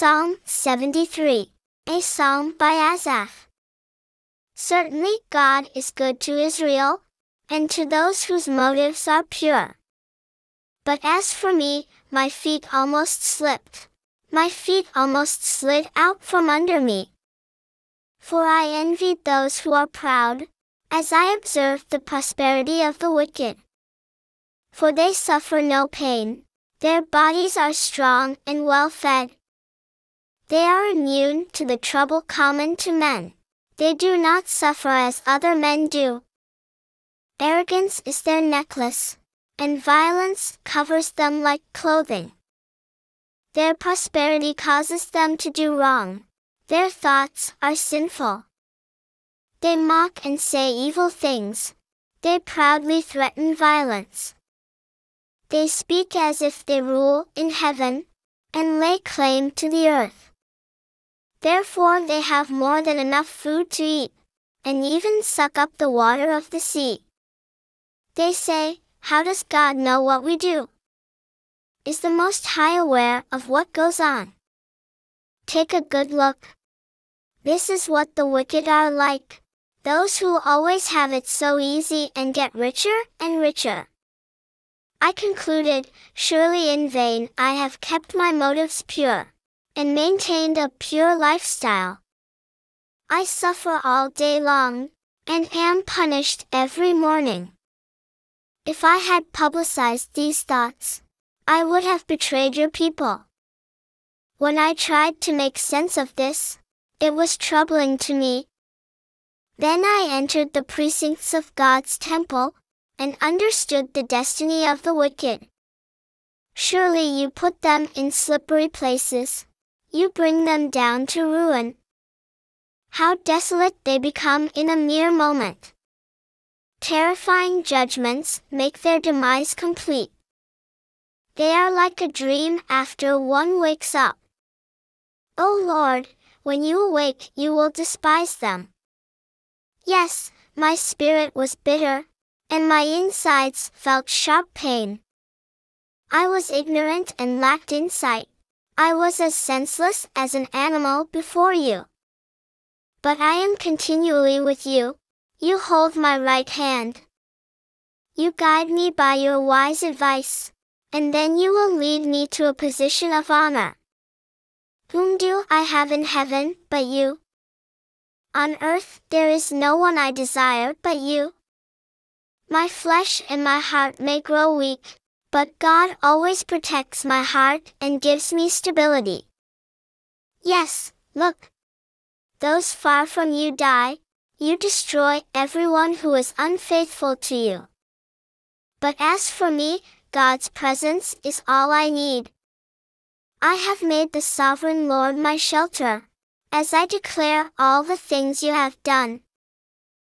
Psalm 73. A psalm by Asaph. Certainly God is good to Israel, and to those whose motives are pure. But as for me, my feet almost slipped. My feet almost slid out from under me. For I envied those who are proud, as I observed the prosperity of the wicked. For they suffer no pain, their bodies are strong and well fed. They are immune to the trouble common to men. They do not suffer as other men do. Arrogance is their necklace, and violence covers them like clothing. Their prosperity causes them to do wrong. Their thoughts are sinful. They mock and say evil things. They proudly threaten violence. They speak as if they rule in heaven, and lay claim to the earth. Therefore they have more than enough food to eat, and even suck up the water of the sea. They say, How does God know what we do? Is the Most High aware of what goes on? Take a good look. This is what the wicked are like, those who always have it so easy and get richer and richer. I concluded, surely in vain I have kept my motives pure and maintained a pure lifestyle. I suffer all day long, and am punished every morning. If I had publicized these thoughts, I would have betrayed your people. When I tried to make sense of this, it was troubling to me. Then I entered the precincts of God's temple, and understood the destiny of the wicked. Surely you put them in slippery places, you bring them down to ruin. How desolate they become in a mere moment. Terrifying judgments make their demise complete. They are like a dream after one wakes up. O Lord, when you awake, you will despise them. Yes, my spirit was bitter, and my insides felt sharp pain. I was ignorant and lacked insight. I was as senseless as an animal before you. But I am continually with you. You hold my right hand. You guide me by your wise advice, and then you will lead me to a position of honor. Whom do I have in heaven but you? On earth there is no one I desire but you. My flesh and my heart may grow weak, but God always protects my heart and gives me stability. Yes, look. Those far from you die, you destroy everyone who is unfaithful to you. But as for me, God's presence is all I need. I have made the sovereign Lord my shelter, as I declare all the things you have done.